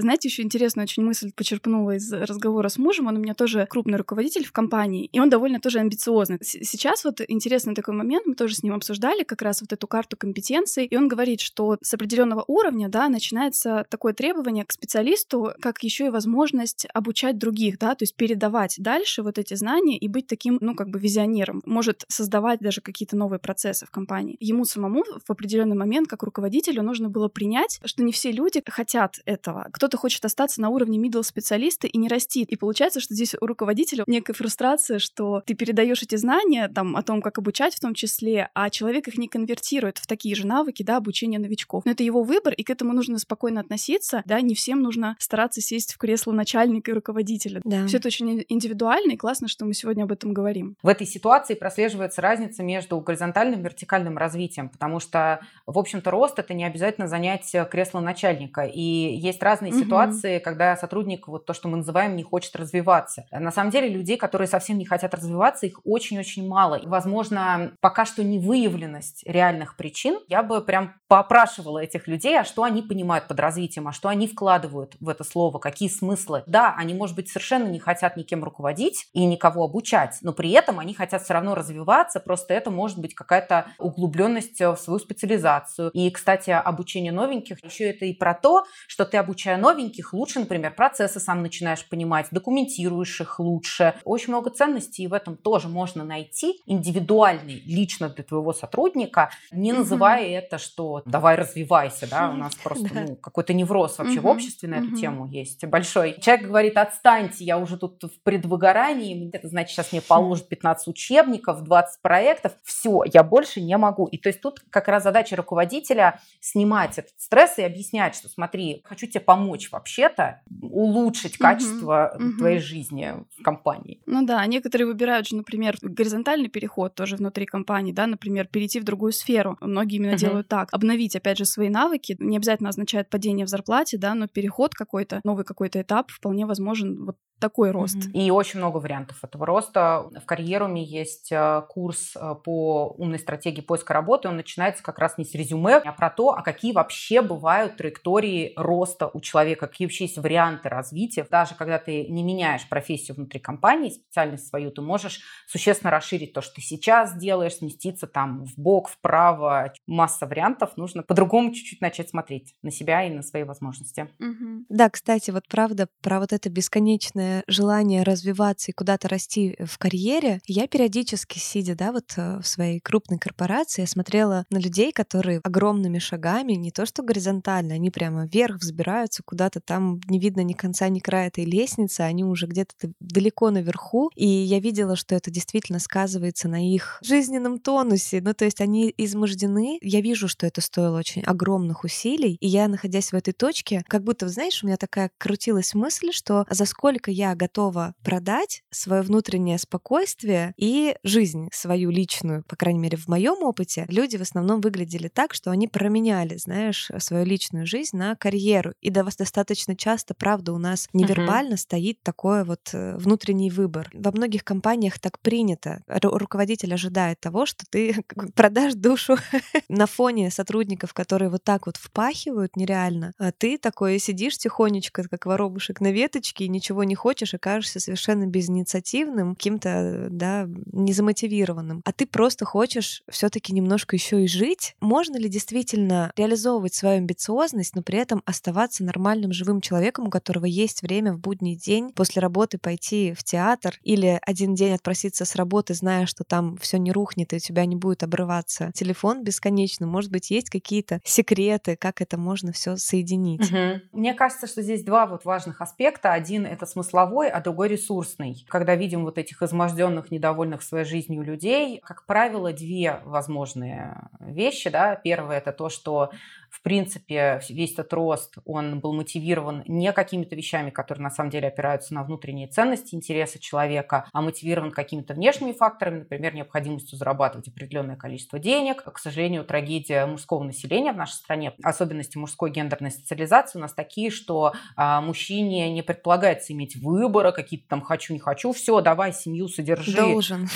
Знаете, еще интересную очень мысль почерпнула из разговора с мужем. Он у меня тоже крупный руководитель в компании, и он довольно тоже амбициозный. Сейчас вот интересный такой момент, мы тоже с ним обсуждали как раз вот эту карту компетенций, и он говорит, что с определенного уровня, да, начинается такое требование к специалисту, как еще и возможность обучать других, да, то есть передавать дальше вот эти знания и быть таким, ну, как бы визионером, может создавать даже какие-то новые процессы в компании. Ему самому в определенный момент, как руководителю, нужно было принять, что не все люди хотят этого. Кто кто-то хочет остаться на уровне middle специалиста и не расти. И получается, что здесь у руководителя некая фрустрация, что ты передаешь эти знания там о том, как обучать в том числе, а человек их не конвертирует в такие же навыки, да, обучения новичков. Но это его выбор, и к этому нужно спокойно относиться, да, не всем нужно стараться сесть в кресло начальника и руководителя. Да. Все это очень индивидуально, и классно, что мы сегодня об этом говорим. В этой ситуации прослеживается разница между горизонтальным и вертикальным развитием, потому что, в общем-то, рост — это не обязательно занять кресло начальника, и есть разные ситуации, когда сотрудник, вот то, что мы называем, не хочет развиваться. На самом деле людей, которые совсем не хотят развиваться, их очень-очень мало. И, возможно, пока что не выявленность реальных причин. Я бы прям поопрашивала этих людей, а что они понимают под развитием, а что они вкладывают в это слово, какие смыслы. Да, они, может быть, совершенно не хотят никем руководить и никого обучать, но при этом они хотят все равно развиваться, просто это может быть какая-то углубленность в свою специализацию. И, кстати, обучение новеньких еще это и про то, что ты, обучая новеньких лучше, например, процессы сам начинаешь понимать, документируешь их лучше. Очень много ценностей в этом тоже можно найти, индивидуальный, лично для твоего сотрудника, не называя mm-hmm. это, что давай развивайся, да, у нас просто ну, какой-то невроз вообще mm-hmm. в обществе на эту mm-hmm. тему есть большой. Человек говорит, отстаньте, я уже тут в предвыгорании, это значит, сейчас мне положат 15 учебников, 20 проектов, все, я больше не могу. И то есть тут как раз задача руководителя снимать этот стресс и объяснять, что смотри, хочу тебе помочь, помочь вообще-то улучшить качество угу, твоей угу. жизни в компании. Ну да, некоторые выбирают же, например, горизонтальный переход тоже внутри компании, да, например, перейти в другую сферу. Многие именно угу. делают так. Обновить, опять же, свои навыки не обязательно означает падение в зарплате, да, но переход какой-то, новый какой-то этап вполне возможен вот такой рост. Mm-hmm. И очень много вариантов этого роста. В карьеруме есть э, курс э, по умной стратегии поиска работы. Он начинается как раз не с резюме, а про то, а какие вообще бывают траектории роста у человека, какие вообще есть варианты развития. Даже когда ты не меняешь профессию внутри компании, специальность свою, ты можешь существенно расширить то, что ты сейчас делаешь, сместиться там в бок, вправо. Масса вариантов. Нужно по-другому чуть-чуть начать смотреть на себя и на свои возможности. Mm-hmm. Да, кстати, вот правда про вот это бесконечное желание развиваться и куда-то расти в карьере, я периодически, сидя, да, вот э, в своей крупной корпорации, я смотрела на людей, которые огромными шагами, не то что горизонтально, они прямо вверх взбираются, куда-то там не видно ни конца, ни края этой лестницы, они уже где-то далеко наверху, и я видела, что это действительно сказывается на их жизненном тонусе, ну то есть они измождены, я вижу, что это стоило очень огромных усилий, и я, находясь в этой точке, как будто, знаешь, у меня такая крутилась мысль, что за сколько я готова продать свое внутреннее спокойствие и жизнь свою личную, по крайней мере, в моем опыте, люди в основном выглядели так, что они променяли, знаешь, свою личную жизнь на карьеру. И до вас достаточно часто, правда, у нас невербально uh-huh. стоит такой вот э, внутренний выбор. Во многих компаниях так принято. Ру- руководитель ожидает того, что ты продашь душу на фоне сотрудников, которые вот так вот впахивают нереально, а ты такой сидишь тихонечко, как воробушек на веточке, и ничего не хочешь, и кажешься совершенно безинициативным, каким-то, да, незамотивированным. А ты просто хочешь все таки немножко еще и жить. Можно ли действительно реализовывать свою амбициозность, но при этом оставаться нормальным живым человеком, у которого есть время в будний день после работы пойти в театр или один день отпроситься с работы, зная, что там все не рухнет и у тебя не будет обрываться телефон бесконечно? Может быть, есть какие-то секреты, как это можно все соединить? Угу. Мне кажется, что здесь два вот важных аспекта. Один это смысловой, а другой ресурсный. Когда видим вот этих изможденных, недовольных своей жизнью людей, как правило, две возможные вещи. Да? Первое это то, что в принципе, весь этот рост, он был мотивирован не какими-то вещами, которые на самом деле опираются на внутренние ценности, интересы человека, а мотивирован какими-то внешними факторами, например, необходимостью зарабатывать определенное количество денег. К сожалению, трагедия мужского населения в нашей стране, особенности мужской гендерной социализации у нас такие, что а, мужчине не предполагается иметь выбора, какие-то там хочу, не хочу, все, давай семью содержи. Должен.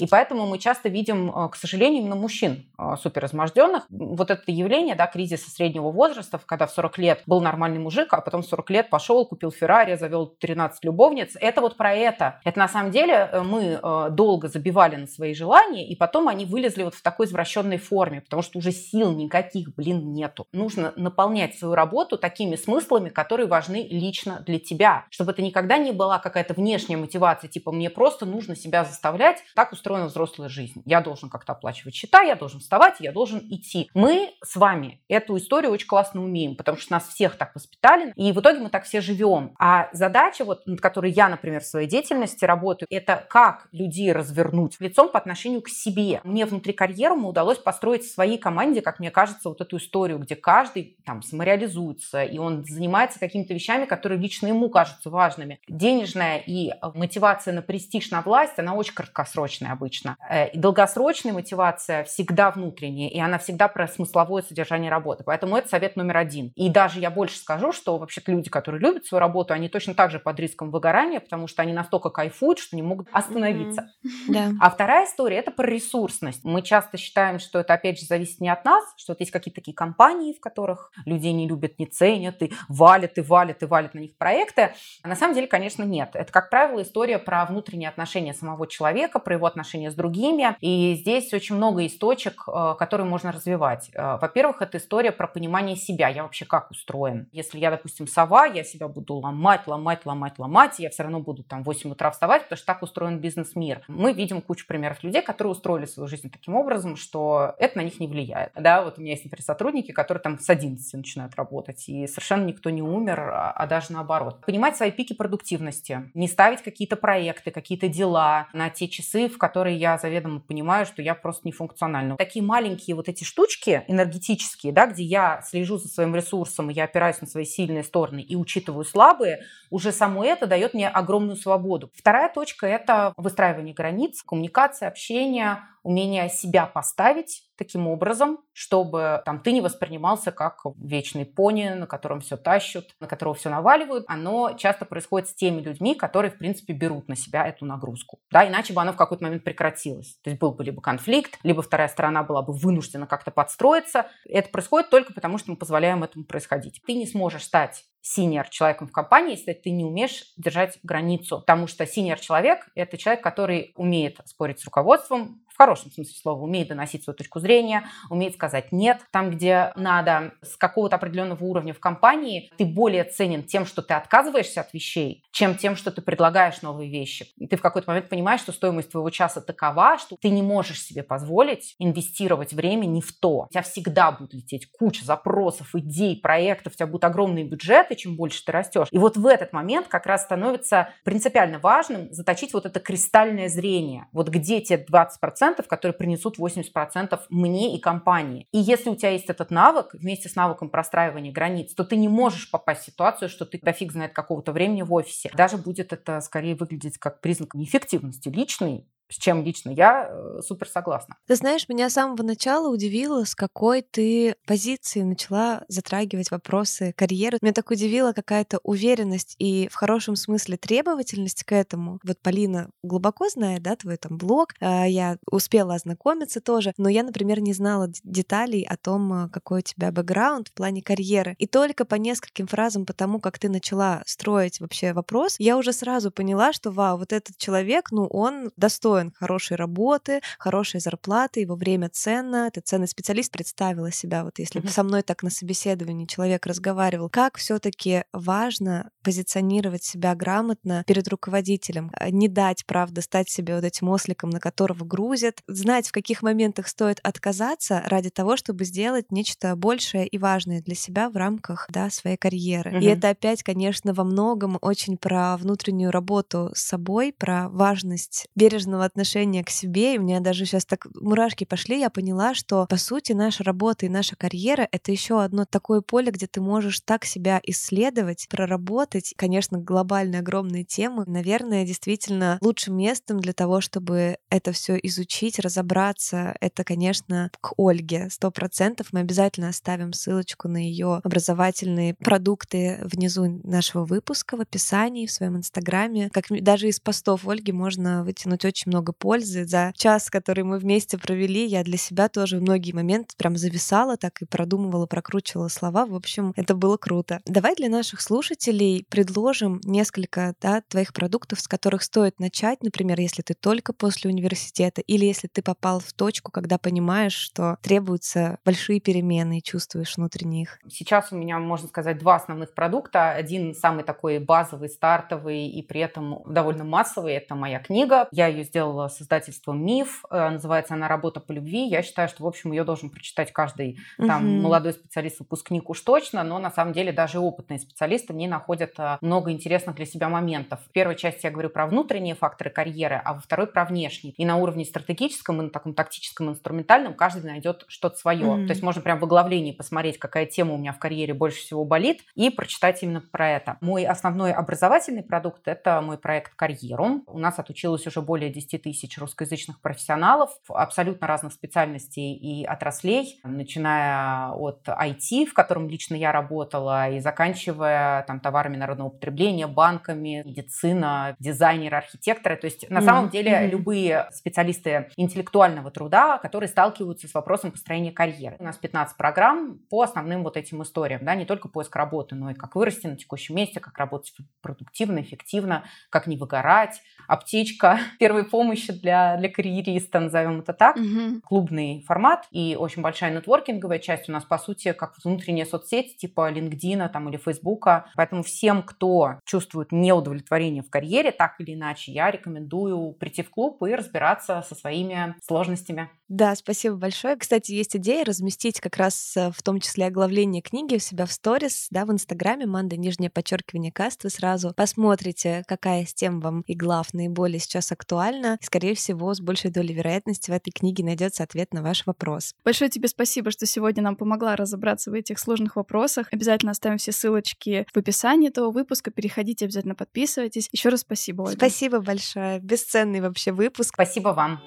И поэтому мы часто видим, а, к сожалению, именно мужчин а, суперизможденных. Вот это явление, да, кризис кризиса среднего возраста, когда в 40 лет был нормальный мужик, а потом в 40 лет пошел, купил Феррари, завел 13 любовниц. Это вот про это. Это на самом деле э, мы э, долго забивали на свои желания, и потом они вылезли вот в такой извращенной форме, потому что уже сил никаких, блин, нету. Нужно наполнять свою работу такими смыслами, которые важны лично для тебя, чтобы это никогда не была какая-то внешняя мотивация, типа мне просто нужно себя заставлять. Так устроена взрослая жизнь. Я должен как-то оплачивать счета, я должен вставать, я должен идти. Мы с вами эту историю очень классно умеем, потому что нас всех так воспитали, и в итоге мы так все живем. А задача, вот, над которой я, например, в своей деятельности работаю, это как людей развернуть лицом по отношению к себе. Мне внутри карьеры удалось построить в своей команде, как мне кажется, вот эту историю, где каждый там самореализуется, и он занимается какими-то вещами, которые лично ему кажутся важными. Денежная и мотивация на престиж, на власть, она очень краткосрочная обычно. Э, и долгосрочная мотивация всегда внутренняя, и она всегда про смысловое содержание работы работы. Поэтому это совет номер один. И даже я больше скажу, что вообще-то люди, которые любят свою работу, они точно так же под риском выгорания, потому что они настолько кайфуют, что не могут остановиться. Да. А вторая история – это про ресурсность. Мы часто считаем, что это, опять же, зависит не от нас, что это есть какие-то такие компании, в которых людей не любят, не ценят, и валят, и валят, и валят на них проекты. А на самом деле, конечно, нет. Это, как правило, история про внутренние отношения самого человека, про его отношения с другими. И здесь очень много источек, э, которые можно развивать. Э, во-первых, это история история про понимание себя. Я вообще как устроен. Если я, допустим, сова, я себя буду ломать, ломать, ломать, ломать, и я все равно буду там в 8 утра вставать, потому что так устроен бизнес-мир. Мы видим кучу примеров людей, которые устроили свою жизнь таким образом, что это на них не влияет. Да, вот у меня есть, например, сотрудники, которые там с 11 начинают работать, и совершенно никто не умер, а, а даже наоборот. Понимать свои пики продуктивности, не ставить какие-то проекты, какие-то дела на те часы, в которые я заведомо понимаю, что я просто не функциональна. Такие маленькие вот эти штучки энергетические, да, где я слежу за своим ресурсом, я опираюсь на свои сильные стороны и учитываю слабые, уже само это дает мне огромную свободу. Вторая точка – это выстраивание границ, коммуникация, общение, умение себя поставить таким образом, чтобы там ты не воспринимался как вечный пони, на котором все тащут, на которого все наваливают. Оно часто происходит с теми людьми, которые, в принципе, берут на себя эту нагрузку. Да, иначе бы оно в какой-то момент прекратилось. То есть был бы либо конфликт, либо вторая сторона была бы вынуждена как-то подстроиться. Это происходит только потому, что мы позволяем этому происходить. Ты не сможешь стать senior человеком в компании, если ты не умеешь держать границу. Потому что senior человек – это человек, который умеет спорить с руководством, в хорошем смысле слова, умеет доносить свою точку зрения, умеет сказать «нет». Там, где надо с какого-то определенного уровня в компании, ты более ценен тем, что ты отказываешься от вещей, чем тем, что ты предлагаешь новые вещи. И ты в какой-то момент понимаешь, что стоимость твоего часа такова, что ты не можешь себе позволить инвестировать время не в то. У тебя всегда будет лететь куча запросов, идей, проектов, у тебя будут огромные бюджеты, чем больше ты растешь. И вот в этот момент как раз становится принципиально важным заточить вот это кристальное зрение. Вот где те 20%, 20%, которые принесут 80% мне и компании. И если у тебя есть этот навык, вместе с навыком простраивания границ, то ты не можешь попасть в ситуацию, что ты дофиг знает какого-то времени в офисе. Даже будет это скорее выглядеть как признак неэффективности личной, с чем лично я э, супер согласна. Ты знаешь, меня с самого начала удивило, с какой ты позиции начала затрагивать вопросы карьеры. Меня так удивила какая-то уверенность и в хорошем смысле требовательность к этому. Вот Полина глубоко знает, да, твой там блог, а, я успела ознакомиться тоже, но я, например, не знала деталей о том, а, какой у тебя бэкграунд в плане карьеры. И только по нескольким фразам, по тому, как ты начала строить вообще вопрос, я уже сразу поняла, что, вау, вот этот человек, ну, он достоин достоин хорошей работы, хорошей зарплаты, его время ценно. Этот ценный специалист представила себя, вот если бы со мной так на собеседовании человек разговаривал, как все таки важно позиционировать себя грамотно перед руководителем, а не дать, правда, стать себе вот этим осликом, на которого грузят, знать, в каких моментах стоит отказаться ради того, чтобы сделать нечто большее и важное для себя в рамках да, своей карьеры. Mm-hmm. И это опять, конечно, во многом очень про внутреннюю работу с собой, про важность бережного отношения к себе. И у меня даже сейчас так мурашки пошли. Я поняла, что, по сути, наша работа и наша карьера — это еще одно такое поле, где ты можешь так себя исследовать, проработать, работать. Конечно, глобальные огромные темы. Наверное, действительно лучшим местом для того, чтобы это все изучить, разобраться, это, конечно, к Ольге. Сто процентов мы обязательно оставим ссылочку на ее образовательные продукты внизу нашего выпуска в описании в своем инстаграме. Как даже из постов Ольги можно вытянуть очень много пользы. За час, который мы вместе провели, я для себя тоже многие моменты прям зависала так и продумывала, прокручивала слова. В общем, это было круто. Давай для наших слушателей предложим несколько да, твоих продуктов, с которых стоит начать, например, если ты только после университета, или если ты попал в точку, когда понимаешь, что требуются большие перемены и чувствуешь внутренне их. Сейчас у меня, можно сказать, два основных продукта. Один самый такой базовый, стартовый и при этом довольно массовый. Это моя книга. Я ее сделала с издательством «Миф». Э, называется она «Работа по любви». Я считаю, что, в общем, ее должен прочитать каждый там, угу. молодой специалист, выпускник уж точно, но на самом деле даже опытные специалисты в ней находят находят много интересных для себя моментов. В первой части я говорю про внутренние факторы карьеры, а во второй про внешние. И на уровне стратегическом и на таком тактическом, инструментальном каждый найдет что-то свое. Mm. То есть можно прям в оглавлении посмотреть, какая тема у меня в карьере больше всего болит, и прочитать именно про это. Мой основной образовательный продукт – это мой проект «Карьерум». У нас отучилось уже более 10 тысяч русскоязычных профессионалов абсолютно разных специальностей и отраслей, начиная от IT, в котором лично я работала, и заканчивая там товарами народного потребления, банками, медицина, дизайнеры, архитекторы. То есть на mm-hmm. самом деле mm-hmm. любые специалисты интеллектуального труда, которые сталкиваются с вопросом построения карьеры. У нас 15 программ по основным вот этим историям, да, не только поиск работы, но и как вырасти на текущем месте, как работать продуктивно, эффективно, как не выгорать, аптечка первой помощи для, для карьериста, назовем это так, mm-hmm. клубный формат и очень большая нетворкинговая часть у нас, по сути, как внутренняя соцсеть типа LinkedIn там, или Facebook. Поэтому все всем, кто чувствует неудовлетворение в карьере, так или иначе, я рекомендую прийти в клуб и разбираться со своими сложностями. Да, спасибо большое. Кстати, есть идея разместить как раз э, в том числе оглавление книги у себя в сторис, да, в Инстаграме, Манда, нижнее подчеркивание каст, вы сразу посмотрите, какая из тем вам и глав наиболее сейчас актуальна. И, скорее всего, с большей долей вероятности в этой книге найдется ответ на ваш вопрос. Большое тебе спасибо, что сегодня нам помогла разобраться в этих сложных вопросах. Обязательно оставим все ссылочки в описании этого выпуска. Переходите, обязательно подписывайтесь. Еще раз спасибо, Ольга. Спасибо большое. Бесценный вообще выпуск. Спасибо вам.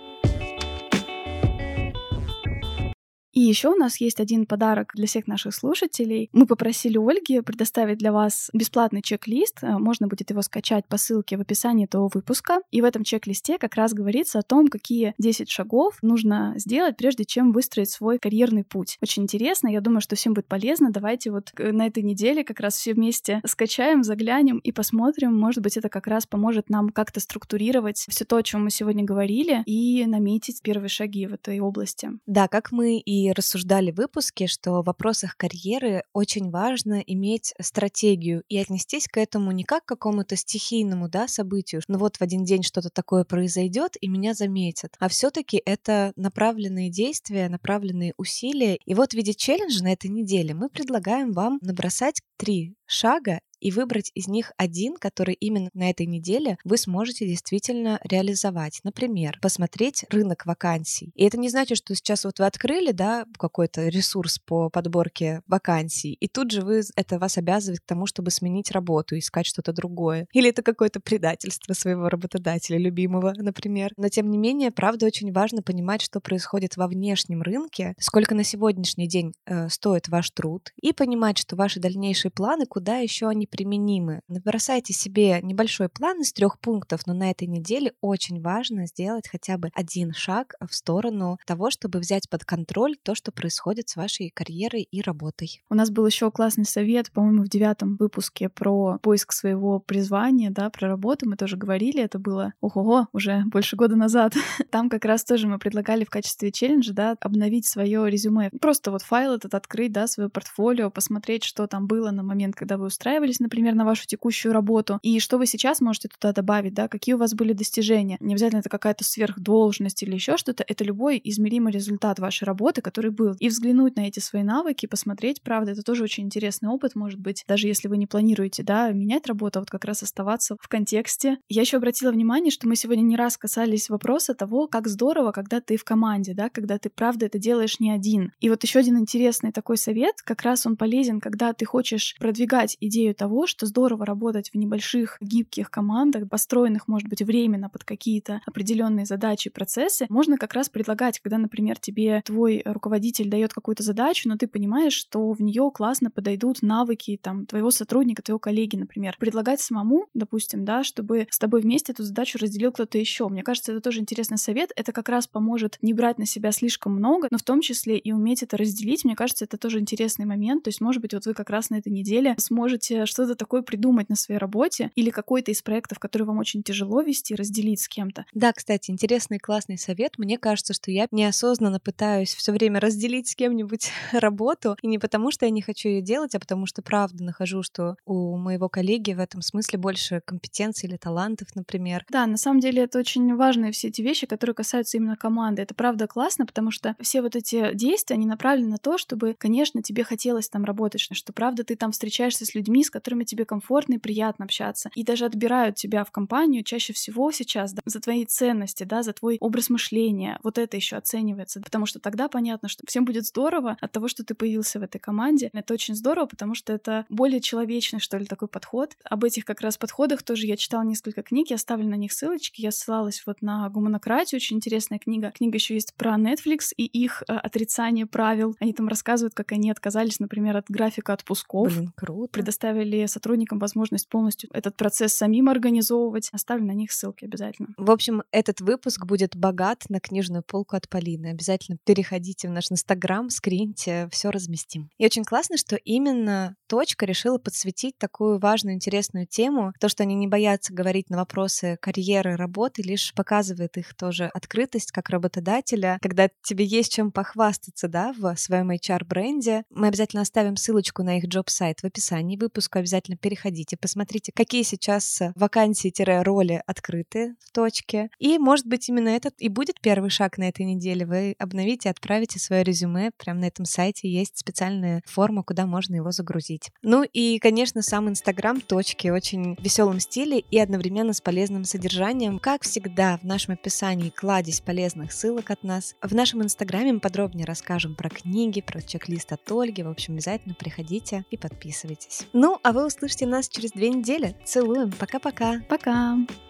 И еще у нас есть один подарок для всех наших слушателей. Мы попросили Ольги предоставить для вас бесплатный чек-лист. Э, можно будет его скачать по ссылке в описании этого выпуска. И в этом чек-листе как раз говорится о том, какие 10 шагов нужно сделать, прежде чем выстроить свой карьерный путь. Очень интересно, я думаю, что всем будет полезно. Давайте вот э, на этой неделе как раз все вместе скачаем, заглянем и посмотрим. Может быть, это как раз поможет нам как-то структурировать все то, о чем мы сегодня говорили, и наметить первые шаги в этой области. Да, как мы и рассуждали в выпуске, что в вопросах карьеры очень важно иметь стратегию и отнестись к этому не как к какому-то стихийному да, событию, ну вот в один день что-то такое произойдет и меня заметят, а все-таки это направленные действия, направленные усилия. И вот в виде челленджа на этой неделе мы предлагаем вам набросать три шага и выбрать из них один, который именно на этой неделе вы сможете действительно реализовать. Например, посмотреть рынок вакансий. И это не значит, что сейчас вот вы открыли, да, какой-то ресурс по подборке вакансий, и тут же вы, это вас обязывает к тому, чтобы сменить работу, искать что-то другое. Или это какое-то предательство своего работодателя, любимого, например. Но тем не менее, правда, очень важно понимать, что происходит во внешнем рынке, сколько на сегодняшний день э, стоит ваш труд, и понимать, что ваши дальнейшие планы, куда еще они применимы. Набросайте себе небольшой план из трех пунктов, но на этой неделе очень важно сделать хотя бы один шаг в сторону того, чтобы взять под контроль то, что происходит с вашей карьерой и работой. У нас был еще классный совет, по-моему, в девятом выпуске про поиск своего призвания, да, про работу. Мы тоже говорили, это было, ого, уже больше года назад. Там как раз тоже мы предлагали в качестве челленджа, да, обновить свое резюме. Просто вот файл этот открыть, да, свое портфолио, посмотреть, что там было на момент, когда вы устраивались, например, на вашу текущую работу, и что вы сейчас можете туда добавить, да, какие у вас были достижения. Не обязательно это какая-то сверхдолжность или еще что-то, это любой измеримый результат вашей работы, который был. И взглянуть на эти свои навыки, посмотреть, правда, это тоже очень интересный опыт, может быть, даже если вы не планируете, да, менять работу, а вот как раз оставаться в контексте. Я еще обратила внимание, что мы сегодня не раз касались вопроса того, как здорово, когда ты в команде, да, когда ты, правда, это делаешь не один. И вот еще один интересный такой совет, как раз он полезен, когда ты хочешь продвигать идею того, что здорово работать в небольших гибких командах, построенных, может быть, временно под какие-то определенные задачи, процессы, можно как раз предлагать, когда, например, тебе твой руководитель дает какую-то задачу, но ты понимаешь, что в нее классно подойдут навыки там твоего сотрудника, твоего коллеги, например. Предлагать самому, допустим, да, чтобы с тобой вместе эту задачу разделил кто-то еще. Мне кажется, это тоже интересный совет. Это как раз поможет не брать на себя слишком много, но в том числе и уметь это разделить. Мне кажется, это тоже интересный момент. То есть, может быть, вот вы как раз на этой неделе сможете что-то такое придумать на своей работе или какой-то из проектов, который вам очень тяжело вести, разделить с кем-то. Да, кстати, интересный классный совет. Мне кажется, что я неосознанно пытаюсь все время разделить с кем-нибудь работу, и не потому, что я не хочу ее делать, а потому что правда нахожу, что у моего коллеги в этом смысле больше компетенций или талантов, например. Да, на самом деле это очень важные все эти вещи, которые касаются именно команды. Это правда классно, потому что все вот эти действия, они направлены на то, чтобы, конечно, тебе хотелось там работать, что правда ты там встречаешься с людьми, с которыми тебе комфортно и приятно общаться. И даже отбирают тебя в компанию чаще всего сейчас да, за твои ценности, да, за твой образ мышления. Вот это еще оценивается, потому что тогда понятно, что всем будет здорово от того, что ты появился в этой команде. Это очень здорово, потому что это более человечный, что ли, такой подход. Об этих как раз подходах тоже я читала несколько книг, я оставлю на них ссылочки. Я ссылалась вот на гуманократию, очень интересная книга. Книга еще есть про Netflix и их э, отрицание правил. Они там рассказывают, как они отказались, например, от графика отпусков. Блин, круто. Предоставили сотрудникам возможность полностью этот процесс самим организовывать. Оставлю на них ссылки обязательно. В общем, этот выпуск будет богат на книжную полку от Полины. Обязательно переходите в наш Инстаграм, скриньте, все разместим. И очень классно, что именно точка решила подсветить такую важную, интересную тему. То, что они не боятся говорить на вопросы карьеры, работы, лишь показывает их тоже открытость как работодателя, когда тебе есть чем похвастаться, да, в своем HR-бренде. Мы обязательно оставим ссылочку на их джоб-сайт в описании выпуска. Обязательно переходите, посмотрите, какие сейчас вакансии-роли открыты в точке. И, может быть, именно этот и будет первый шаг на этой неделе. Вы обновите, отправите свое резюме. Прямо на этом сайте есть специальная форма, куда можно его загрузить. Ну и, конечно, сам Инстаграм точки очень в веселом стиле и одновременно с полезным содержанием. Как всегда, в нашем описании кладезь полезных ссылок от нас. В нашем Инстаграме мы подробнее расскажем про книги, про чек-лист от Ольги. В общем, обязательно приходите и подписывайтесь. Ну, а вы услышите нас через две недели. Целуем. Пока-пока. Пока. -пока. Пока.